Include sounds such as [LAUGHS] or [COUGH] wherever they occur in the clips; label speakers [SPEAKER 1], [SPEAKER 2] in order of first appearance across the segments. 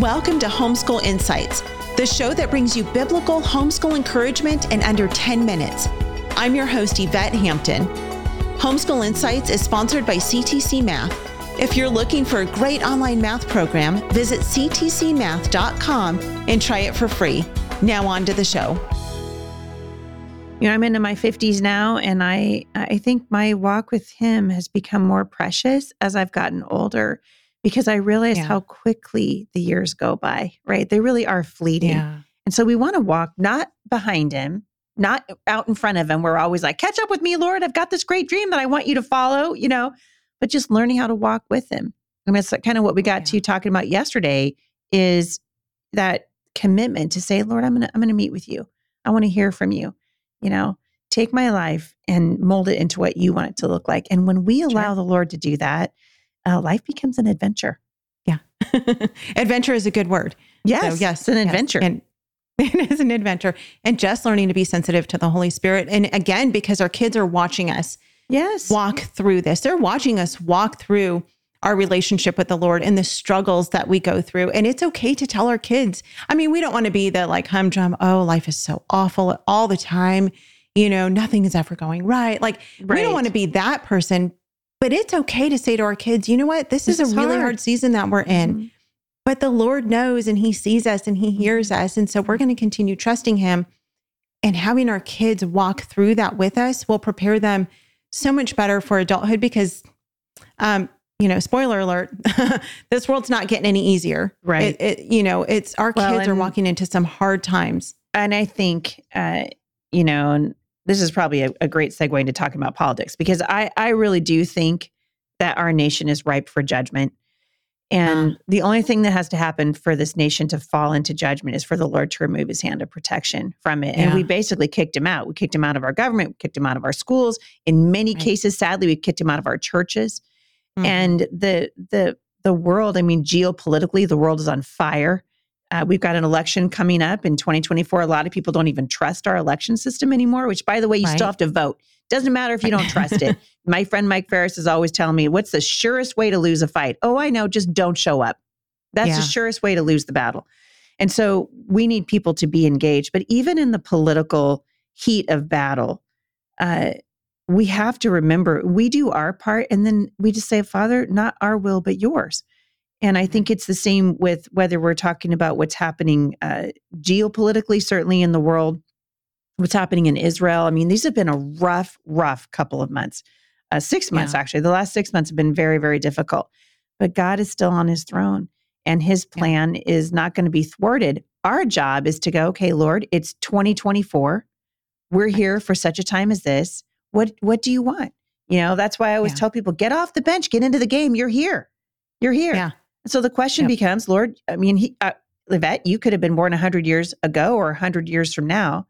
[SPEAKER 1] Welcome to Homeschool Insights, the show that brings you biblical homeschool encouragement in under 10 minutes. I'm your host, Yvette Hampton. Homeschool Insights is sponsored by CTC Math. If you're looking for a great online math program, visit ctcmath.com and try it for free. Now, on to the show.
[SPEAKER 2] You know, I'm into my 50s now, and I, I think my walk with him has become more precious as I've gotten older because I realized
[SPEAKER 3] Yeah.
[SPEAKER 2] how quickly the years go by, right? They really are fleeting.
[SPEAKER 3] Yeah.
[SPEAKER 2] And so we want to walk not behind him, not out in front of him. We're always like, catch up with me, Lord. I've got this great dream that I want you to follow, you know, but just learning how to walk with him. I mean, it's kind of what we got to talking about yesterday is that commitment to say, Lord, I'm going to, I'm going to meet with you. I want to hear from you, you know, take my life and mold it into what you want it to look like. And when we allow the Lord to do that, uh, life becomes an adventure. Yeah. [LAUGHS]
[SPEAKER 1] adventure is a good word.
[SPEAKER 2] Yes.
[SPEAKER 1] So, yes,
[SPEAKER 2] It's an
[SPEAKER 1] yes.
[SPEAKER 2] adventure.
[SPEAKER 1] And [LAUGHS] it is an adventure. And just learning to be sensitive to the Holy Spirit. And again, because our kids are watching us
[SPEAKER 2] yes.
[SPEAKER 1] walk through this, they're watching us walk through our relationship with the Lord and the struggles that we go through. And it's okay to tell our kids. I mean, we don't want to be the like humdrum, oh, life is so awful all the time. You know, nothing is ever going right. Like, we don't want to be that person. But it's okay to say to our kids, you know what? This,
[SPEAKER 2] This
[SPEAKER 1] is,
[SPEAKER 2] is
[SPEAKER 1] a really
[SPEAKER 2] hard.
[SPEAKER 1] hard season that we're in.
[SPEAKER 2] Mhm.
[SPEAKER 1] But the Lord knows and He sees us and He hears us. And so we're going to continue trusting Him and having our kids walk through that with us will prepare them so much better for adulthood because, um, you know, spoiler alert, [LAUGHS] this world's not getting any easier.
[SPEAKER 2] Right.
[SPEAKER 1] It, it- you know, it's our
[SPEAKER 2] Well,
[SPEAKER 1] kids are walking into some hard times.
[SPEAKER 2] and I think, uh, you know, this is probably a, a great segue into talking about politics because I, I really do think that our nation is ripe for judgment. And
[SPEAKER 1] Ah.
[SPEAKER 2] the only thing that has to happen for this nation to fall into judgment is for the Lord to remove his hand of protection from it. And we basically kicked him out. We kicked him out of our government, we kicked him out of our schools. In many
[SPEAKER 1] Right.
[SPEAKER 2] cases, sadly, we kicked him out of our churches.
[SPEAKER 1] Mhm.
[SPEAKER 2] and the the the world i mean geopolitically the world is on fire uh, we've got an election coming up in 2024 a lot of people don't even trust our election system anymore which by the way you
[SPEAKER 1] Right.
[SPEAKER 2] still have to vote. Doesn't matter if you don't trust it. [LAUGHS] My friend mike Farris is always telling me what's the surest way to lose a fight? Oh i know. Just don't show up. That's
[SPEAKER 1] Yeah.
[SPEAKER 2] the surest way to lose the battle. And so we need people to be engaged. But even in the political heat of battle uh, we have to remember we do our part and then we just say father not our will but yours and i think it's the same with whether we're talking about what's happening uh, geopolitically certainly in the world what's happening in israel. I mean these have been a rough rough couple of months. Uh, six months
[SPEAKER 1] Yeah.
[SPEAKER 2] actually. The last six months have been very very difficult. But god is still on his throne and his
[SPEAKER 1] Yeah.
[SPEAKER 2] plan is not going to be thwarted. Our job is to go okay lord it's 2024 we're here for such a time as this. What what do you want? You know that's why i always
[SPEAKER 1] Yeah.
[SPEAKER 2] tell people get off the bench. Get into the game. You're here. You're here.
[SPEAKER 1] Yeah.
[SPEAKER 2] So the question
[SPEAKER 1] Yep.
[SPEAKER 2] becomes lord i mean he uh, Yvette, you could have been born 100 years ago or 100 years from now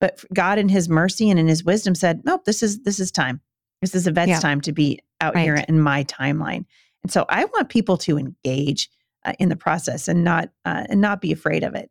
[SPEAKER 2] but god in his mercy and in his wisdom said nope this is this is time this is Yvette's
[SPEAKER 1] Yeah.
[SPEAKER 2] time to be out here in my timeline and so i want people to engage uh, in the process and not uh, and not be afraid of it